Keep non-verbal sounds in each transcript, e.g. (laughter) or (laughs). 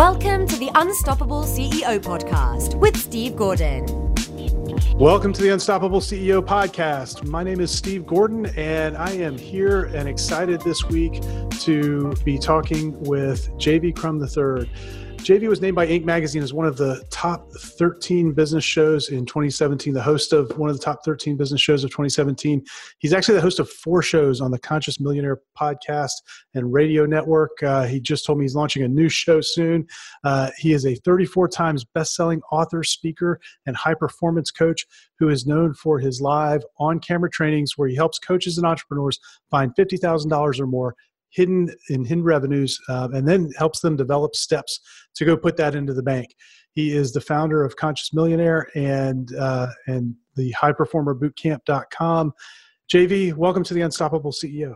Welcome to the Unstoppable CEO podcast with Steve Gordon. Welcome to the Unstoppable CEO podcast. My name is Steve Gordon, and I am here and excited this week to be talking with JV Crum III. JV was named by Inc. magazine as one of the top 13 business shows in 2017, the host of one of the top 13 business shows of 2017. He's actually the host of four shows on the Conscious Millionaire podcast and radio network. Uh, he just told me he's launching a new show soon. Uh, he is a 34 times best-selling author, speaker, and high performance coach who is known for his live on-camera trainings where he helps coaches and entrepreneurs find $50,000 or more hidden in hidden revenues uh, and then helps them develop steps to go put that into the bank. He is the founder of Conscious Millionaire and uh, and the High Performer Bootcamp.com. JV, welcome to the Unstoppable CEO.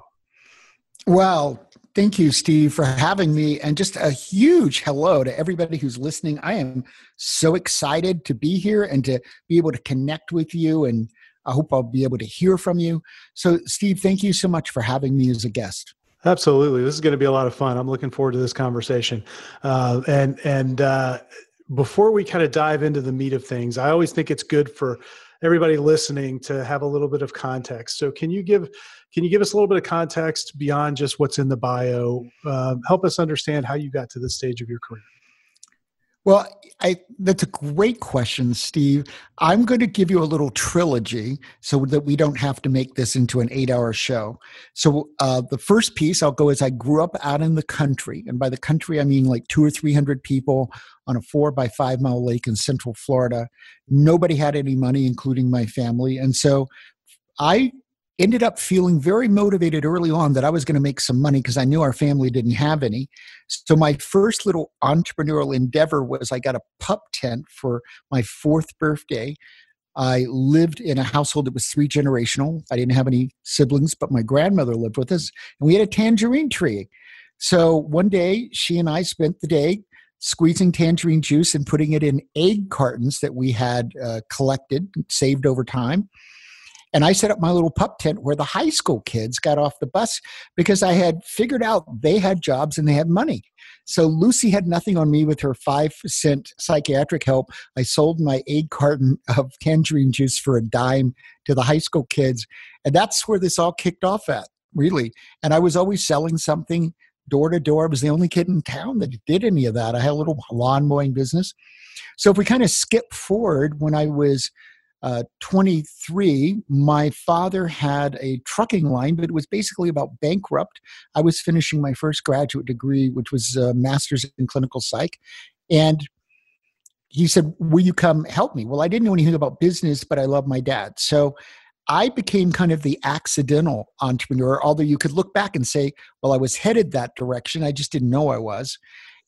Well, thank you, Steve, for having me, and just a huge hello to everybody who's listening. I am so excited to be here and to be able to connect with you, and I hope I'll be able to hear from you. So, Steve, thank you so much for having me as a guest. Absolutely, this is going to be a lot of fun. I'm looking forward to this conversation. Uh, and and uh, before we kind of dive into the meat of things, I always think it's good for everybody listening to have a little bit of context. So, can you give can you give us a little bit of context beyond just what's in the bio? Uh, help us understand how you got to this stage of your career. Well, I, that's a great question, Steve. I'm going to give you a little trilogy so that we don't have to make this into an eight hour show. So, uh, the first piece I'll go is I grew up out in the country. And by the country, I mean like two or 300 people on a four by five mile lake in central Florida. Nobody had any money, including my family. And so I ended up feeling very motivated early on that I was going to make some money because I knew our family didn't have any. So my first little entrepreneurial endeavor was I got a pup tent for my fourth birthday. I lived in a household that was three generational. I didn't have any siblings, but my grandmother lived with us, and we had a tangerine tree. So one day, she and I spent the day squeezing tangerine juice and putting it in egg cartons that we had uh, collected, saved over time. And I set up my little pup tent where the high school kids got off the bus because I had figured out they had jobs and they had money. So Lucy had nothing on me with her five cent psychiatric help. I sold my egg carton of tangerine juice for a dime to the high school kids. And that's where this all kicked off at, really. And I was always selling something door to door. I was the only kid in town that did any of that. I had a little lawn mowing business. So if we kind of skip forward when I was uh, 23, my father had a trucking line, but it was basically about bankrupt. I was finishing my first graduate degree, which was a master's in clinical psych. And he said, Will you come help me? Well, I didn't know anything about business, but I love my dad. So I became kind of the accidental entrepreneur, although you could look back and say, Well, I was headed that direction. I just didn't know I was.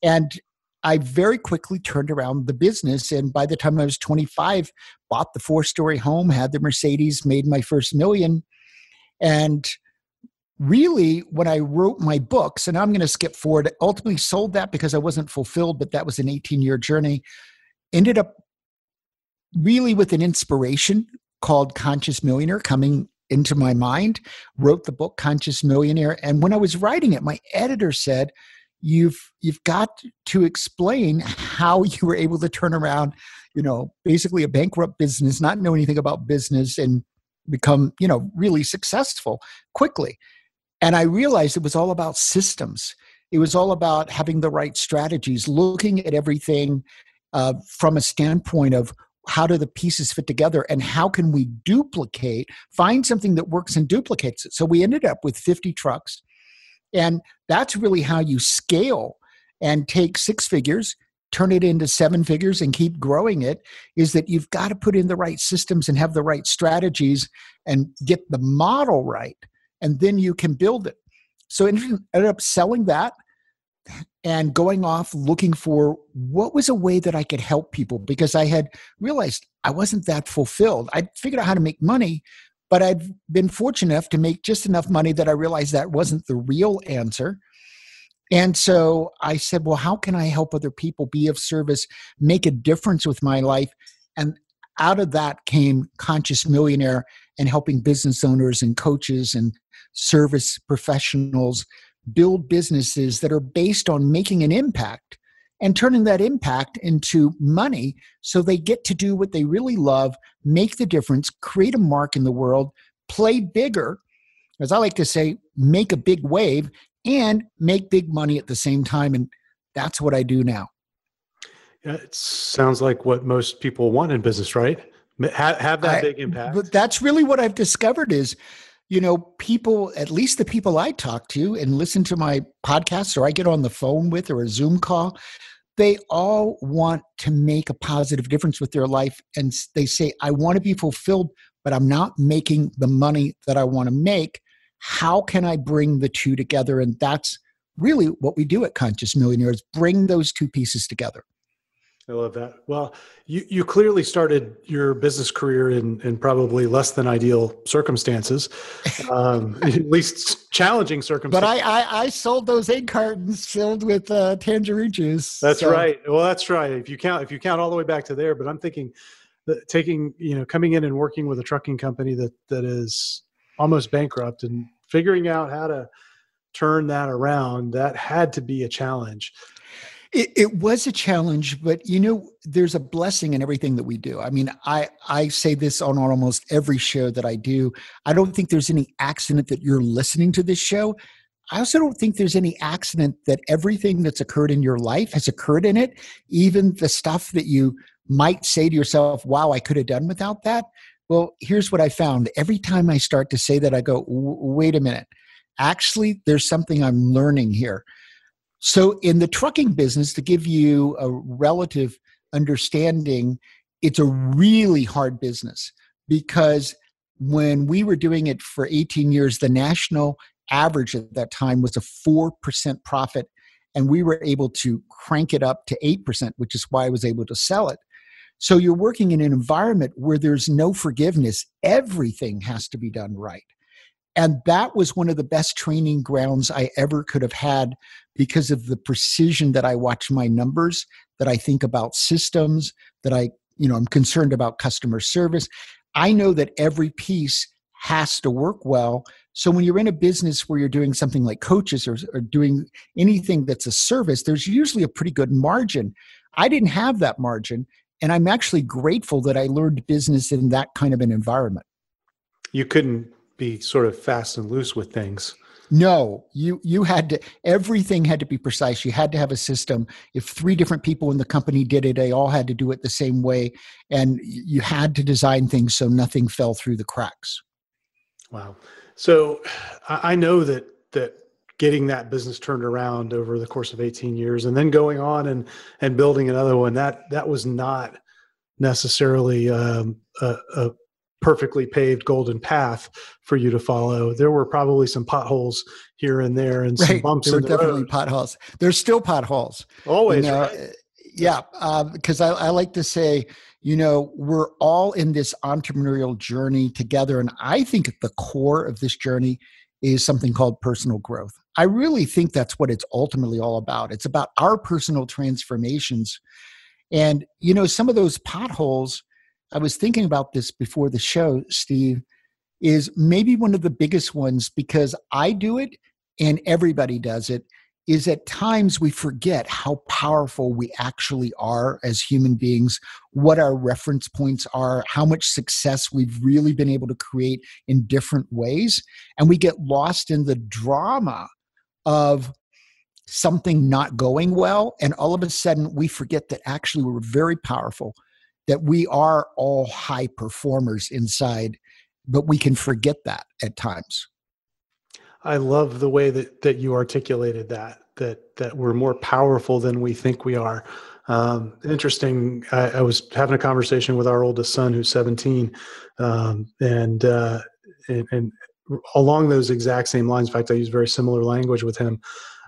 And I very quickly turned around the business. And by the time I was 25, bought the four story home, had the Mercedes, made my first million. And really, when I wrote my books, and I'm going to skip forward, ultimately sold that because I wasn't fulfilled, but that was an 18 year journey. Ended up really with an inspiration called Conscious Millionaire coming into my mind, wrote the book Conscious Millionaire. And when I was writing it, my editor said, you've you've got to explain how you were able to turn around you know basically a bankrupt business not know anything about business and become you know really successful quickly. And i realized it was all about systems. It was all about having the right strategies looking at everything uh, from a standpoint of how do the pieces fit together and how can we duplicate find something that works and duplicates it. So we ended up with 50 trucks and that's really how you scale and take six figures, turn it into seven figures, and keep growing it. Is that you've got to put in the right systems and have the right strategies and get the model right. And then you can build it. So I ended up selling that and going off looking for what was a way that I could help people because I had realized I wasn't that fulfilled. I figured out how to make money, but I've been fortunate enough to make just enough money that I realized that wasn't the real answer. And so I said, well, how can I help other people be of service, make a difference with my life? And out of that came Conscious Millionaire and helping business owners and coaches and service professionals build businesses that are based on making an impact and turning that impact into money so they get to do what they really love, make the difference, create a mark in the world, play bigger, as I like to say, make a big wave and make big money at the same time. And that's what I do now. Yeah, it sounds like what most people want in business, right? Have, have that I, big impact. But that's really what I've discovered is, you know, people, at least the people I talk to and listen to my podcasts or I get on the phone with or a Zoom call, they all want to make a positive difference with their life. And they say, I want to be fulfilled, but I'm not making the money that I want to make. How can I bring the two together? And that's really what we do at Conscious Millionaires bring those two pieces together. I love that. Well, you, you clearly started your business career in, in probably less than ideal circumstances, (laughs) um, at least challenging circumstances. But I, I, I, sold those egg cartons filled with uh, tangerine juice. That's so. right. Well, that's right. If you count if you count all the way back to there, but I'm thinking that taking you know coming in and working with a trucking company that that is almost bankrupt and figuring out how to turn that around that had to be a challenge it, it, was a challenge, but you know, there's a blessing in everything that we do. I mean, I I say this on almost every show that I do. I don't think there's any accident that you're listening to this show. I also don't think there's any accident that everything that's occurred in your life has occurred in it, even the stuff that you might say to yourself, "Wow, I could have done without that." Well, here's what I found. Every time I start to say that, I go, "Wait a minute." Actually, there's something I'm learning here so, in the trucking business, to give you a relative understanding, it's a really hard business because when we were doing it for 18 years, the national average at that time was a 4% profit, and we were able to crank it up to 8%, which is why I was able to sell it. So, you're working in an environment where there's no forgiveness, everything has to be done right. And that was one of the best training grounds I ever could have had because of the precision that I watch my numbers, that I think about systems, that I, you know, I'm concerned about customer service. I know that every piece has to work well. So when you're in a business where you're doing something like coaches or, or doing anything that's a service, there's usually a pretty good margin. I didn't have that margin. And I'm actually grateful that I learned business in that kind of an environment. You couldn't be sort of fast and loose with things. No, you you had to everything had to be precise. You had to have a system. If three different people in the company did it, they all had to do it the same way and you had to design things so nothing fell through the cracks. Wow. So I know that that getting that business turned around over the course of 18 years and then going on and and building another one that that was not necessarily um, a, a perfectly paved golden path for you to follow. There were probably some potholes here and there and right. some bumps. There were the definitely road. potholes. There's still potholes. Always, you know? right? Uh, yeah, because um, I, I like to say, you know, we're all in this entrepreneurial journey together, and I think at the core of this journey is something called personal growth. I really think that's what it's ultimately all about. It's about our personal transformations. And, you know, some of those potholes I was thinking about this before the show, Steve, is maybe one of the biggest ones because I do it and everybody does it. Is at times we forget how powerful we actually are as human beings, what our reference points are, how much success we've really been able to create in different ways. And we get lost in the drama of something not going well. And all of a sudden, we forget that actually we're very powerful that we are all high performers inside, but we can forget that at times. I love the way that that you articulated that that that we're more powerful than we think we are. Um, interesting. I, I, was having a conversation with our oldest son, who's 17, um, and, uh, and, and along those exact same lines. In fact, I use very similar language with him,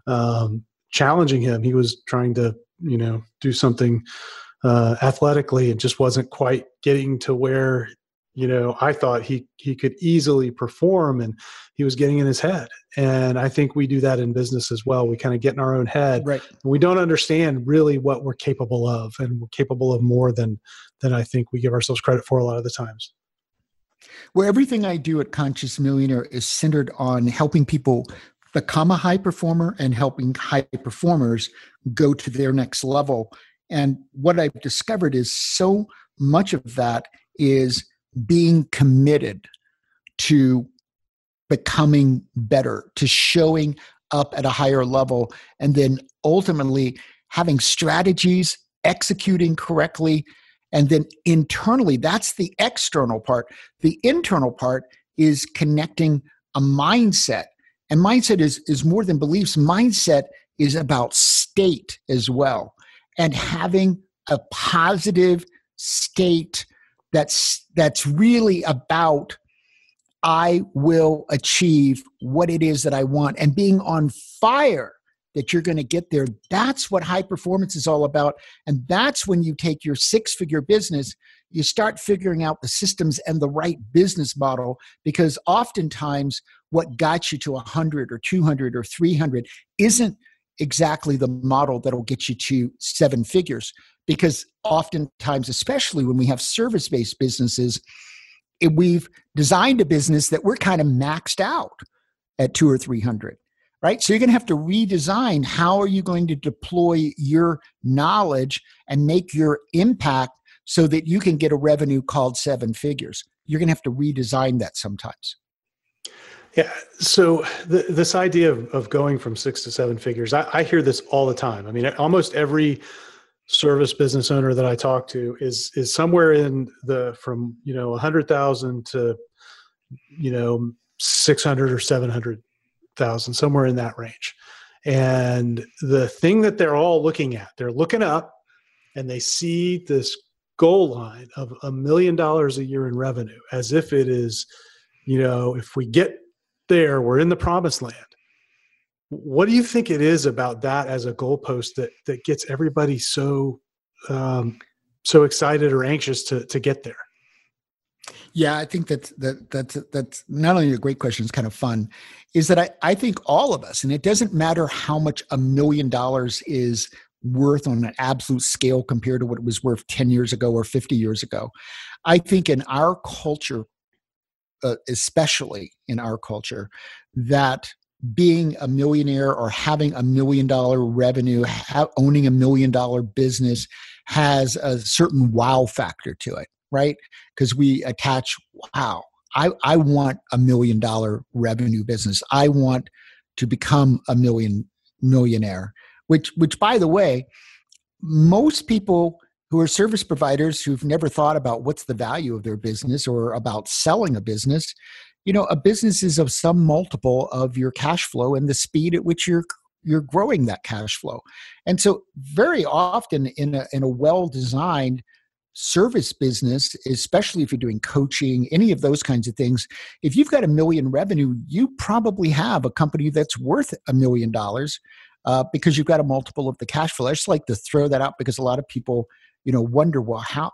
um, challenging him. He was trying to, you know, do something uh, athletically and just wasn't quite getting to where you know I thought he he could easily perform and he was getting in his head. And I think we do that in business as well. We kind of get in our own head. Right. We don't understand really what we're capable of and we're capable of more than than I think we give ourselves credit for a lot of the times. Where everything I do at Conscious Millionaire is centered on helping people become a high performer and helping high performers go to their next level. And what I've discovered is so much of that is being committed to becoming better, to showing up at a higher level, and then ultimately having strategies, executing correctly, and then internally, that's the external part. The internal part is connecting a mindset. And mindset is, is more than beliefs, mindset is about state as well. And having a positive state that's that's really about I will achieve what it is that I want and being on fire that you're going to get there. That's what high performance is all about. And that's when you take your six figure business, you start figuring out the systems and the right business model because oftentimes what got you to 100 or 200 or 300 isn't exactly the model that'll get you to seven figures. Because oftentimes especially when we have service based businesses it, we've designed a business that we're kind of maxed out at two or three hundred right? So you're going to have to redesign how are you going to deploy your knowledge and make your impact so that you can get a revenue called seven figures. You're going to have to redesign that sometimes yeah so the, this idea of, of going from six to seven figures I, I hear this all the time i mean almost every service business owner that I talk to is is somewhere in the from you know a hundred thousand to you know six hundred or seven hundred thousand, somewhere in that range. And the thing that they're all looking at, they're looking up and they see this goal line of a million dollars a year in revenue as if it is, you know, if we get there, we're in the promised land. What do you think it is about that as a goalpost that that gets everybody so um, so excited or anxious to to get there? Yeah, I think that that that's that's not only a great question; it's kind of fun. Is that I I think all of us, and it doesn't matter how much a million dollars is worth on an absolute scale compared to what it was worth 10 years ago or 50 years ago. I think in our culture, uh, especially in our culture, that being a millionaire or having a million dollar revenue, ha- owning a million dollar business has a certain wow factor to it, right? Because we attach, wow, I, I want a million dollar revenue business. I want to become a million millionaire, which, which by the way, most people who are service providers who've never thought about what's the value of their business or about selling a business. You know a business is of some multiple of your cash flow and the speed at which you're you're growing that cash flow. And so very often in a, in a well designed service business especially if you're doing coaching any of those kinds of things if you've got a million revenue you probably have a company that's worth a million dollars uh, because you've got a multiple of the cash flow. I just like to throw that out because a lot of people you know wonder well how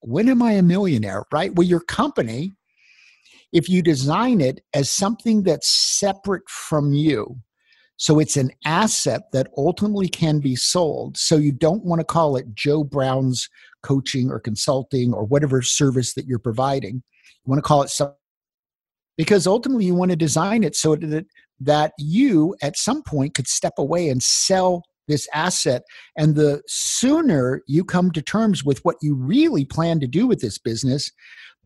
when am i a millionaire right well your company if you design it as something that's separate from you, so it's an asset that ultimately can be sold. So you don't want to call it Joe Brown's coaching or consulting or whatever service that you're providing. You want to call it something because ultimately you want to design it so that that you at some point could step away and sell this asset. And the sooner you come to terms with what you really plan to do with this business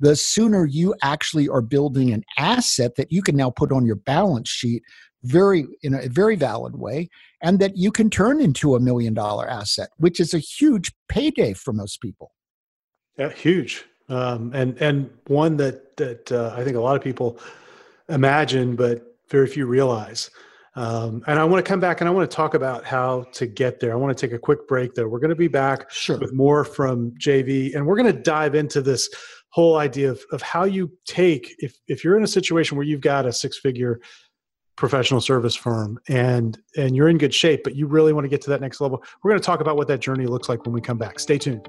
the sooner you actually are building an asset that you can now put on your balance sheet very in a very valid way and that you can turn into a million dollar asset which is a huge payday for most people. Yeah huge. Um, and and one that that uh, i think a lot of people imagine but very few realize um, and I want to come back and I want to talk about how to get there. I want to take a quick break though. We're going to be back sure. with more from JV and we're going to dive into this whole idea of, of how you take if if you're in a situation where you've got a six figure professional service firm and and you're in good shape but you really want to get to that next level we're going to talk about what that journey looks like when we come back stay tuned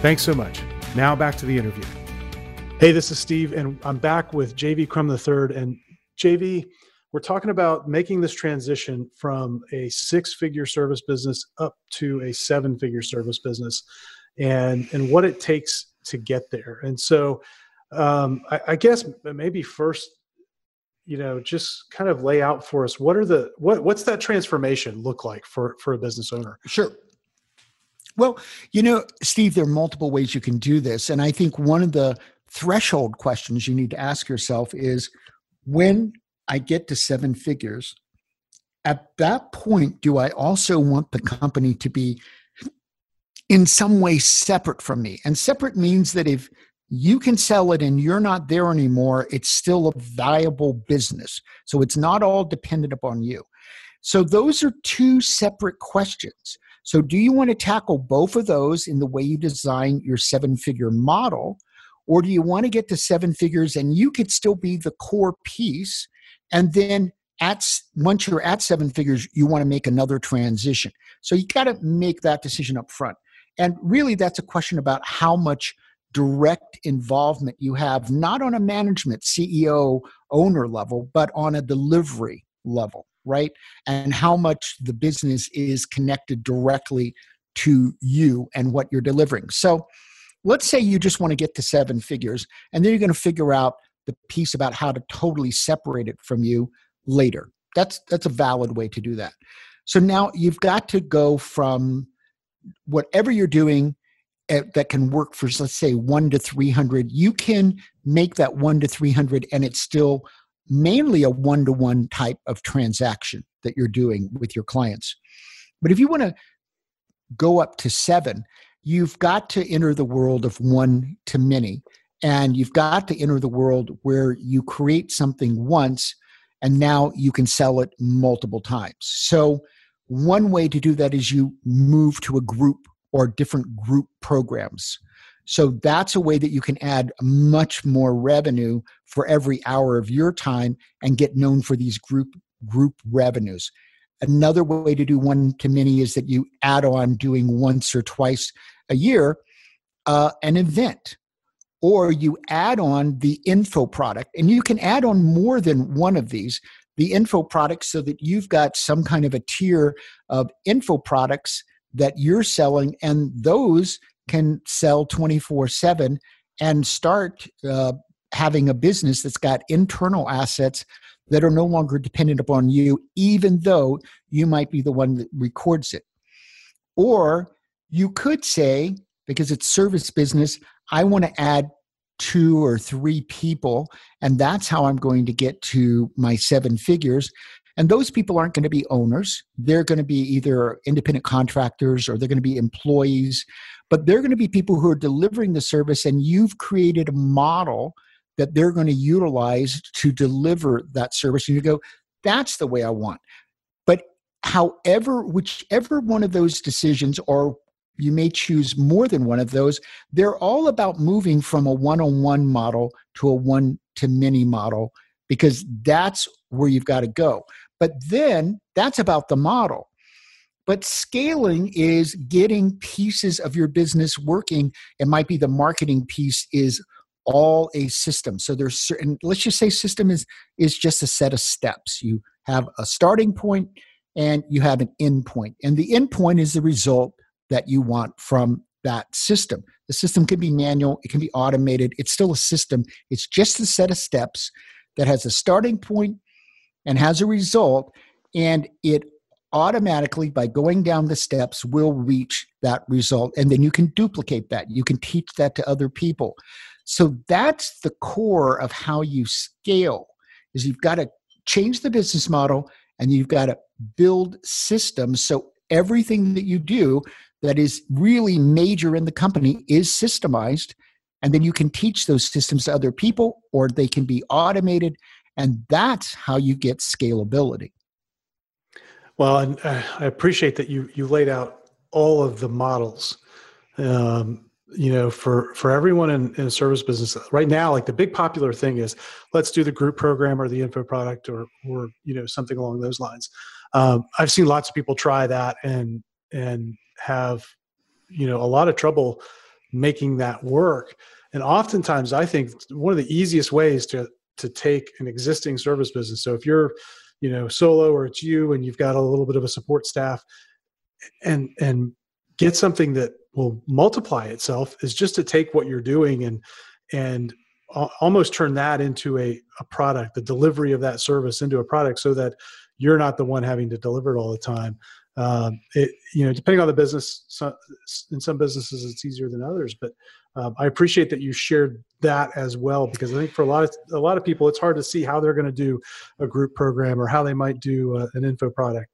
Thanks so much. Now back to the interview. Hey, this is Steve, and I'm back with JV Crum III. And JV, we're talking about making this transition from a six figure service business up to a seven figure service business and and what it takes to get there and so um, I, I, guess maybe first you know just kind of lay out for us what are the what what's that transformation look like for for a business owner sure well you know steve there are multiple ways you can do this and i think one of the threshold questions you need to ask yourself is when I get to seven figures, at that point, do I also want the company to be in some way separate from me? And separate means that if you can sell it and you're not there anymore, it's still a viable business. So it's not all dependent upon you. So those are two separate questions. So, do you want to tackle both of those in the way you design your seven figure model? Or do you want to get to seven figures and you could still be the core piece and then at once you're at seven figures you want to make another transition so you got to make that decision up front and really that's a question about how much direct involvement you have not on a management ceo owner level but on a delivery level right and how much the business is connected directly to you and what you're delivering so let's say you just want to get to seven figures and then you're going to figure out the piece about how to totally separate it from you later. That's that's a valid way to do that. So now you've got to go from whatever you're doing eh, that can work for let's say 1 to 300 you can make that 1 to 300 and it's still mainly a one to one type of transaction that you're doing with your clients but if you want to go up to 7 you've got to enter the world of one to many and you've got to enter the world where you create something once and now you can sell it multiple times. So, one way to do that is you move to a group or different group programs. So, that's a way that you can add much more revenue for every hour of your time and get known for these group group revenues. Another way to do one to many is that you add on doing once or twice a year uh, an event or you add on the info product and you can add on more than one of these the info products so that you've got some kind of a tier of info products that you're selling and those can sell 24 7 and start uh, having a business that's got internal assets that are no longer dependent upon you even though you might be the one that records it or you could say because it's service business I want to add two or three people, and that's how I'm going to get to my seven figures. And those people aren't going to be owners. They're going to be either independent contractors or they're going to be employees, but they're going to be people who are delivering the service, and you've created a model that they're going to utilize to deliver that service. And you go, that's the way I want. But however, whichever one of those decisions or you may choose more than one of those. They're all about moving from a one on one model to a one to many model because that's where you've got to go. But then that's about the model. But scaling is getting pieces of your business working. It might be the marketing piece is all a system. So there's certain, let's just say system is, is just a set of steps. You have a starting point and you have an end point. And the end point is the result that you want from that system. The system can be manual, it can be automated. It's still a system. It's just a set of steps that has a starting point and has a result, and it automatically, by going down the steps, will reach that result. And then you can duplicate that. You can teach that to other people. So that's the core of how you scale is you've got to change the business model and you've got to build systems so everything that you do that is really major in the company is systemized and then you can teach those systems to other people or they can be automated and that's how you get scalability. Well and uh, i appreciate that you you laid out all of the models um, you know for for everyone in, in a service business. Right now like the big popular thing is let's do the group program or the info product or or you know something along those lines. Um, i've seen lots of people try that and and have you know a lot of trouble making that work. And oftentimes i think one of the easiest ways to to take an existing service business. So if you're you know solo or it's you and you've got a little bit of a support staff and and get something that will multiply itself is just to take what you're doing and and almost turn that into a, a product the delivery of that service into a product so that you're not the one having to deliver it all the time. Um, it you know depending on the business some, in some businesses it's easier than others but um, i appreciate that you shared that as well because i think for a lot of a lot of people it's hard to see how they're going to do a group program or how they might do a, uh, an info product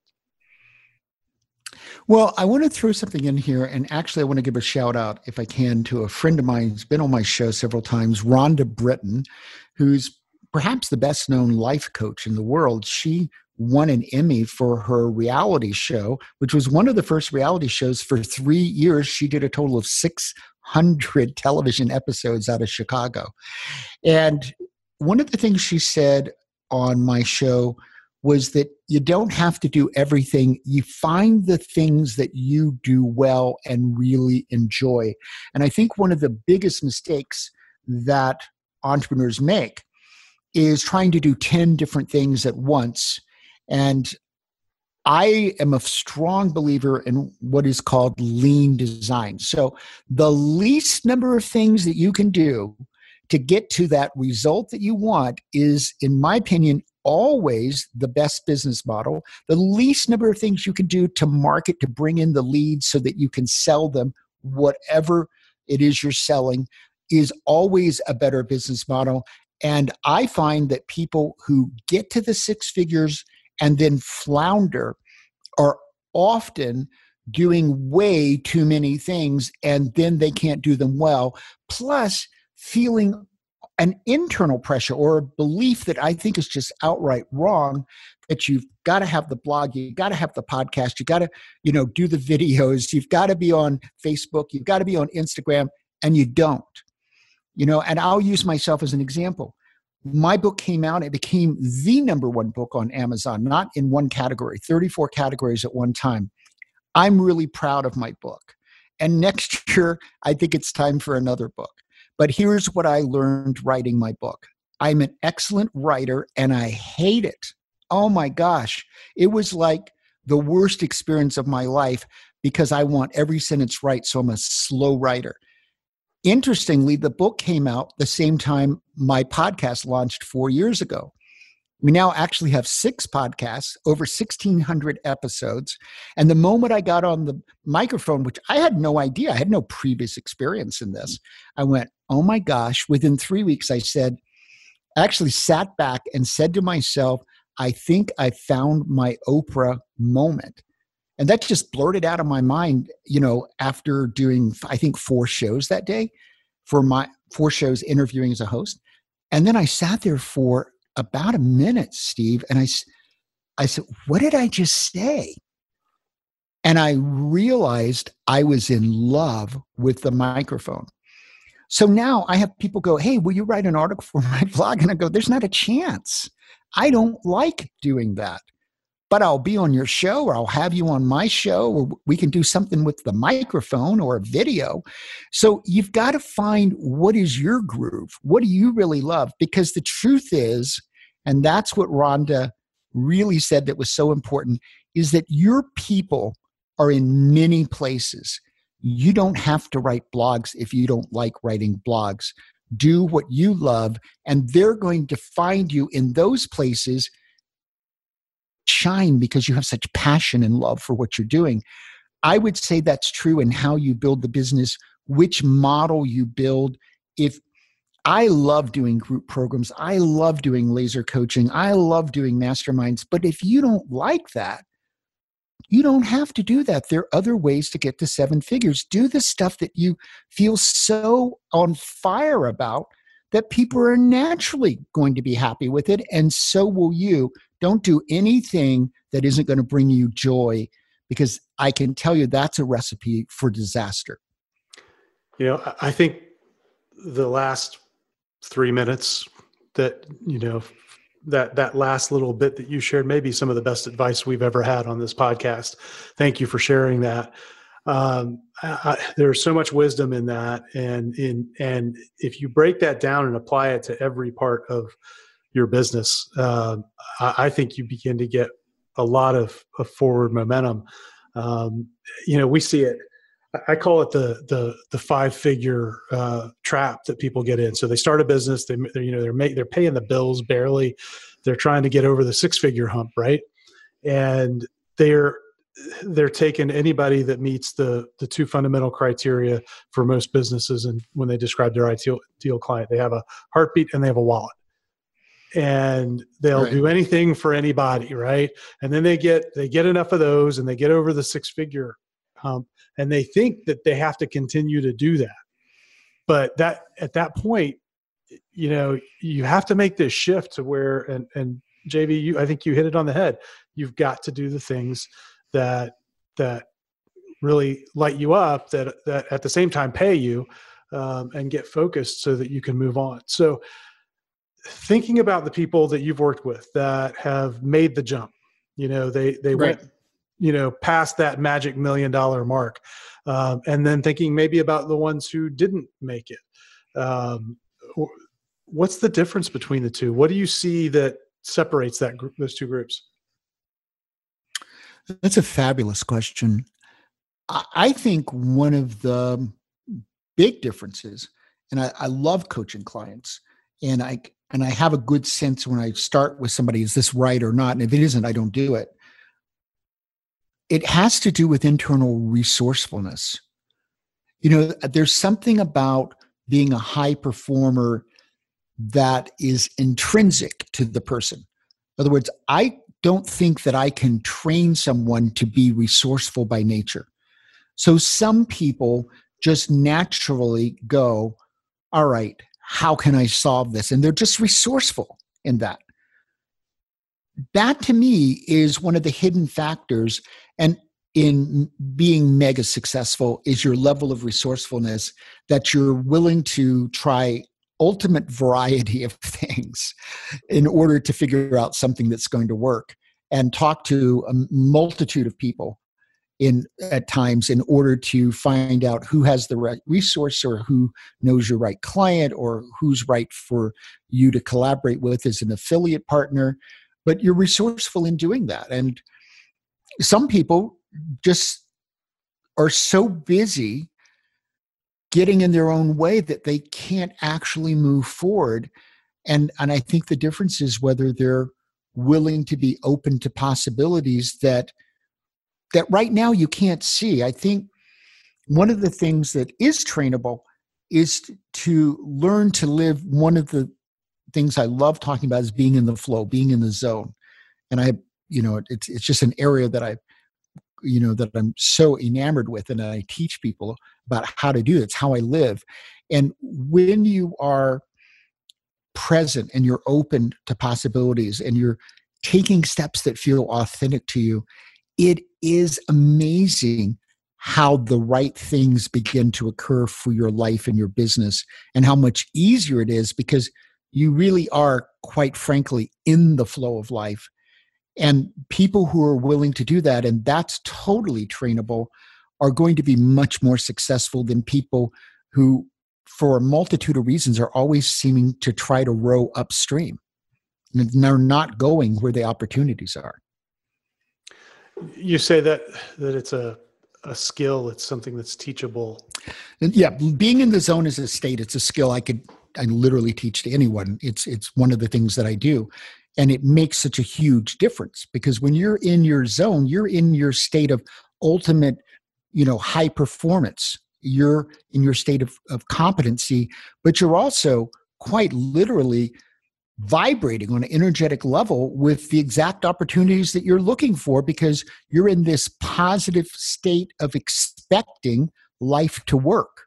well, I want to throw something in here, and actually, I want to give a shout out, if I can, to a friend of mine who's been on my show several times, Rhonda Britten, who's perhaps the best known life coach in the world. She won an Emmy for her reality show, which was one of the first reality shows for three years. She did a total of 600 (laughs) television episodes out of Chicago. And one of the things she said on my show was that you don't have to do everything. You find the things that you do well and really enjoy. And I think one of the biggest mistakes that entrepreneurs make is trying to do 10 different things at once. And I am a strong believer in what is called lean design. So, the least number of things that you can do to get to that result that you want is, in my opinion, always the best business model. The least number of things you can do to market to bring in the leads so that you can sell them whatever it is you're selling is always a better business model. And I find that people who get to the six figures and then flounder are often doing way too many things and then they can't do them well. Plus, feeling an internal pressure or a belief that I think is just outright wrong that you've got to have the blog, you've got to have the podcast, you've got to, you know, do the videos, you've got to be on Facebook, you've got to be on Instagram, and you don't. You know, and I'll use myself as an example. My book came out, it became the number one book on Amazon, not in one category, 34 categories at one time. I'm really proud of my book. And next (laughs) year, I think it's time for another book. But here's what I learned writing my book I'm an excellent writer and I hate it. Oh my gosh. It was like the worst experience of my life because I want every sentence right. So I'm a slow writer. Interestingly, the book came out the same time my podcast launched four years ago. We now actually have six podcasts, over 1,600 episodes. And the moment I got on the microphone, which I had no idea, I had no previous experience in this, I went, oh my gosh. Within three weeks, I said, I actually sat back and said to myself, I think I found my Oprah moment. And that just blurted out of my mind, you know, after doing, I think, four shows that day for my four shows interviewing as a host. And then I sat there for about a minute, Steve, and I, I said, What did I just say? And I realized I was in love with the microphone. So now I have people go, Hey, will you write an article for my (laughs) blog? And I go, There's not a chance. I don't like doing that. But I'll be on your show or I'll have you on my show or we can do something with the microphone or a video. So you've got to find what is your groove? What do you really love? Because the truth is, and that's what Rhonda really said that was so important, is that your people are in many places. You don't have to write blogs if you don't like writing blogs. Do what you love, and they're going to find you in those places. Shine because you have such passion and love for what you're doing. I would say that's true in how you build the business, which model you build. If I love doing group programs, I love doing laser coaching, I love doing masterminds, but if you don't like that, you don't have to do that. There are other ways to get to seven figures. Do the stuff that you feel so on fire about that people are naturally going to be happy with it, and so will you. Don't do anything that isn't going to bring you joy because I can tell you that's a recipe for disaster. You know, I think the last three minutes that you know that that last little bit that you shared maybe some of the best advice we've ever had on this podcast thank you for sharing that um, I, there's so much wisdom in that and in and if you break that down and apply it to every part of your business uh, I, think you begin to get a lot of, of forward momentum um, you know we see it I call it the the the five figure uh, trap that people get in. So they start a business, they you know they're make, they're paying the bills barely, they're trying to get over the six figure hump, right? And they're they're taking anybody that meets the the two fundamental criteria for most businesses, and when they describe their ideal, ideal client, they have a heartbeat and they have a wallet and they'll right. do anything for anybody right? And then they get they get enough of those and they get over the six figure hump and they think that they have to continue to do that. But that at that point you know you have to make this shift to where and and jv you i think you hit it on the head. You've got to do the things that that really light you up that that at the same time pay you um, and get focused so that you can move on. So thinking about the people that you've worked with that have made the jump. You know they they right. went you know past that magic million dollar mark um, and then thinking maybe about the ones who didn't make it. Um, what's the difference between the two? What do you see that separates that group those two groups? That's a fabulous question. I think one of the big differences and I, I love coaching clients and i and i have a good sense when i start with somebody is this right or not and if it isn't i don't do it it has to do with internal resourcefulness. You know, there's something about being a high performer that is intrinsic to the person. In other words, I don't think that I can train someone to be resourceful by nature. So some people just naturally go, All right, how can I solve this? And they're just resourceful in that. That to me is one of the hidden factors and in being mega successful is your level of resourcefulness that you're willing to try ultimate variety of (laughs) things in order to figure out something that's going to work and talk to a multitude of people in at times in order to find out who has the right resource or who knows your right client or who's right for you to collaborate with as an affiliate partner. But you're resourceful in doing that. And some people just are so busy getting in their own way that they can't actually move forward. And and i think the difference is whether they're willing to be open to possibilities that that right now you can't see i think one of the things that is trainable is to learn to live one of the things i love talking about is being in the flow being in the zone and i you know it's it's just an area that I you know that I'm so enamored with and I teach people about how to do it. It's how I live. And when you are present and you're open to possibilities and you're taking steps that feel authentic to you, it is amazing how the right things begin to occur for your life and your business and how much easier it is because you really are quite frankly in the flow of life and people who are willing to do that, and that's totally trainable, are going to be much more successful than people who, for a multitude of reasons, are always seeming to try to row upstream. And they're not going where the opportunities are. You say that that it's a a skill, it's something that's teachable. Yeah, being in the zone is a state, it's a skill I could I literally teach to anyone. It's it's one of the things that I do and it makes such a huge difference because when you're in your zone you're in your state of ultimate you know high performance you're in your state of, of competency but you're also quite literally vibrating on an energetic level with the exact opportunities that you're looking for because you're in this positive state of expecting life to work.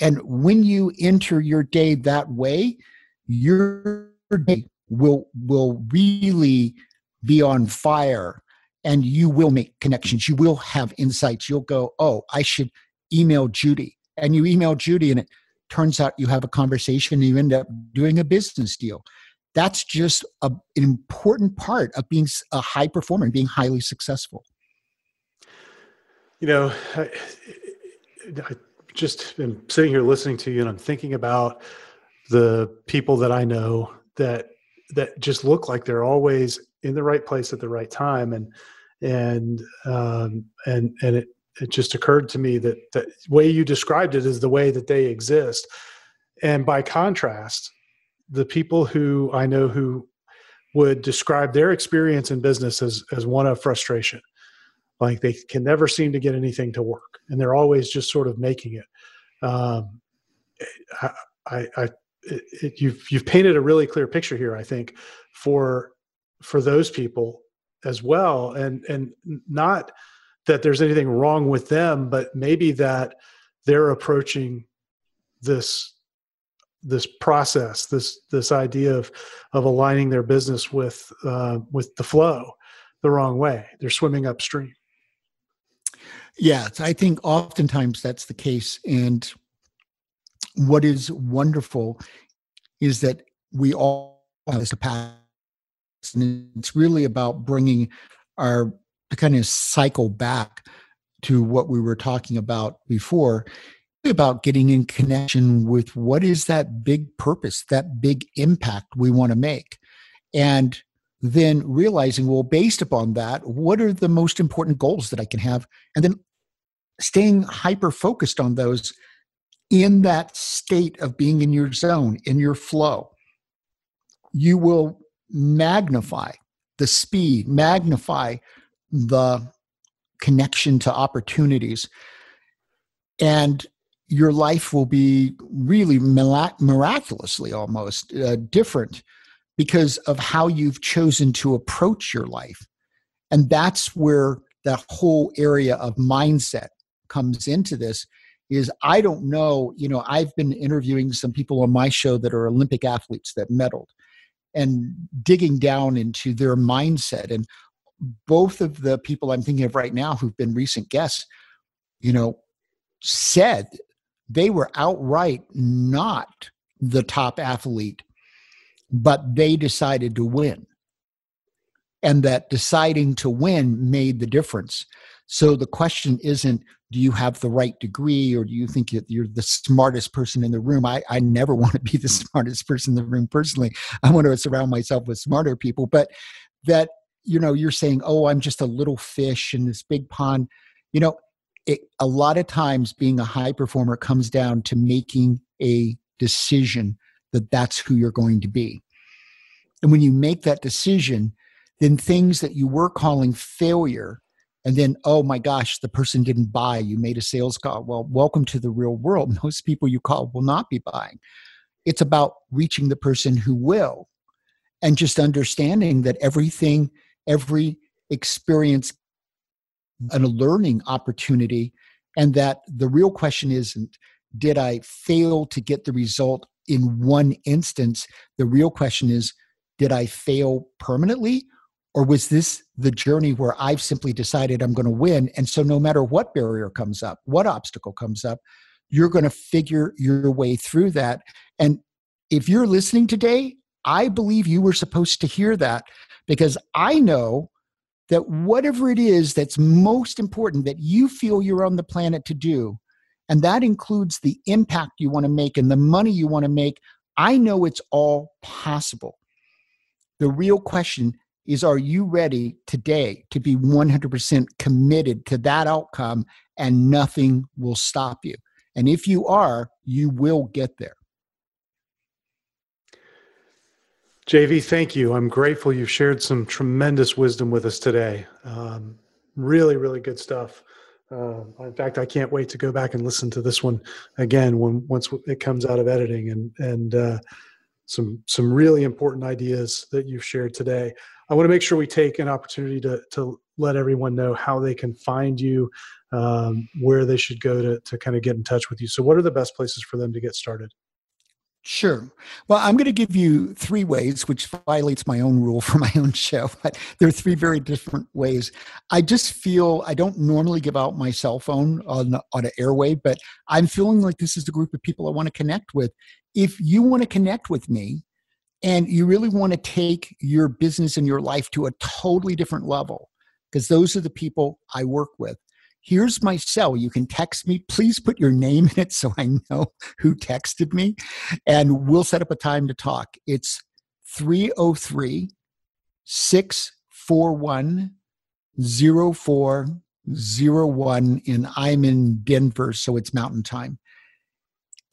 And when you enter your day that way your day will will really be on fire and you will make connections. You will have insights. You'll go oh i should email judy. And you email Judy and it turns out you have a conversation and you end up doing a business deal. That's just a, an important part of being a high performer and being highly successful. You know, I, I just am sitting here listening to you and I'm thinking about the people that I know that that just look like they're always in the right place at the right time and and um, and and it it just occurred to me that the way you described it is the way that they exist and by contrast the people who i know who would describe their experience in business as as one of frustration. Like they can never seem to get anything to work and they're always just sort of making it. Um, I, I, I it, it, you've you've painted a really clear picture here i think for for those people as well. And and not that there's anything wrong with them but maybe that they're approaching this this process this this idea of of aligning their business with uh, with the flow the wrong way. They're swimming upstream. Yeah i think oftentimes that's the case. And what is wonderful is that we all have this capacity. And it's really about bringing our kind of cycle back to what we were talking about before about getting in connection with what is that big purpose that big impact we want to make? And then realizing well based upon that what are the most important goals that i can have? And then staying hyper focused on those in that state of being in your zone, in your flow, you will magnify the speed, magnify the connection to opportunities. And your life will be really miraculously almost uh, different because of how you've chosen to approach your life. And that's where that whole area of mindset comes into this is I don't know, you know, I've been interviewing some people on my show that are Olympic athletes that medaled and digging down into their mindset. And both of the people I'm thinking of right now who've been recent guests, you know, said they were outright not the top athlete, but they decided to win. And that deciding to win made the difference. So the question isn't, do you have the right degree or do you think you're the smartest person in the room? I, I never (laughs) want to be the smartest person in the room personally. I want to surround myself with smarter people. But that, you know, you're saying, oh, I'm just a little fish in this big pond. You know, it, a lot of times being a high performer comes down to making a decision that that's who you're going to be. And when you make that decision, then things that you were calling failure and then oh my gosh the person didn't buy you made a sales call. Well welcome to the real world. (laughs) Most people you call will not be buying. It's about reaching the person who will and just understanding that everything every experience and a learning opportunity and that the real question isn't did i fail to get the result in one instance the real question is did i fail permanently or was this the journey where I've simply decided I'm going to win? And so, no matter what barrier comes up, what obstacle comes up, you're going to figure your way through that. And if you're listening today, I believe you were supposed to hear that because I know that whatever it is that's most important that you feel you're on the planet to do, and that includes the impact you want to make and the money you want to make, I know it's all possible. The real question is are you ready today to be 100% committed to that outcome and nothing will stop you? And if you are, you will get there. JV, thank you. I'm grateful you've shared some tremendous wisdom with us today. Um, really, really good stuff. Uh, in fact, I can't wait to go back and listen to this one again when once it comes out of editing and and uh, some some really important ideas that you've shared today. I want to make sure we take an opportunity to, to let everyone know how they can find you, um, where they should go to, to kind of get in touch with you. So, what are the best places for them to get started? Sure. Well, I'm going to give you three ways, which violates my own rule for (laughs) my own show, but there are three very different ways. I just feel I don't normally give out my cell phone on, on an airway, but I'm feeling like this is the group of people I want to connect with. If you want to connect with me and you really want to take your business and your life to a totally different level, because those are the people I work with here's my cell. You can text me. Please put your name in it so I know who texted me. And we'll set up a time to talk. It's 303 641 0401. And I'm in Denver, so it's mountain time.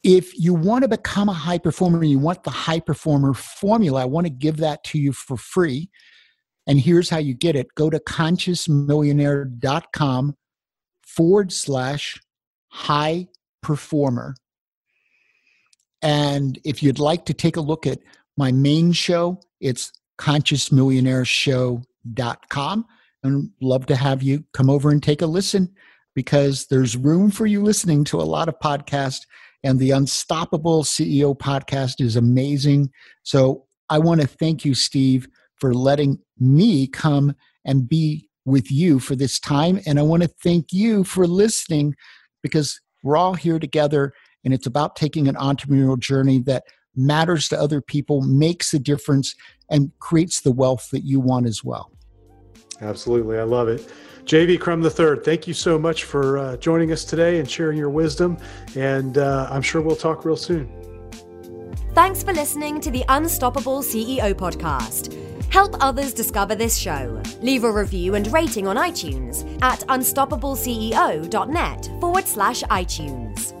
If you want to become a high performer you want the high performer formula, I want to give that to you for free. And here's how you get it go to consciousmillionaire.com forward slash high performer. And if you'd like to take a look at my main show, it's consciousmillionaireshow.com. And love to have you come over and take a listen because there's room for you listening to a lot of podcasts. And the Unstoppable CEO podcast is amazing. So I want to thank you, Steve, for letting me come and be with you for this time. And I want to thank you for listening because we're all here together and it's about taking an entrepreneurial journey that matters to other people, makes a difference, and creates the wealth that you want as well. Absolutely. I love it. JV Crum III, thank you so much for uh, joining us today and sharing your wisdom. And uh, I'm sure we'll talk real soon. Thanks for listening to the Unstoppable CEO podcast. Help others discover this show. Leave a review and rating on iTunes at unstoppableceo.net forward slash iTunes.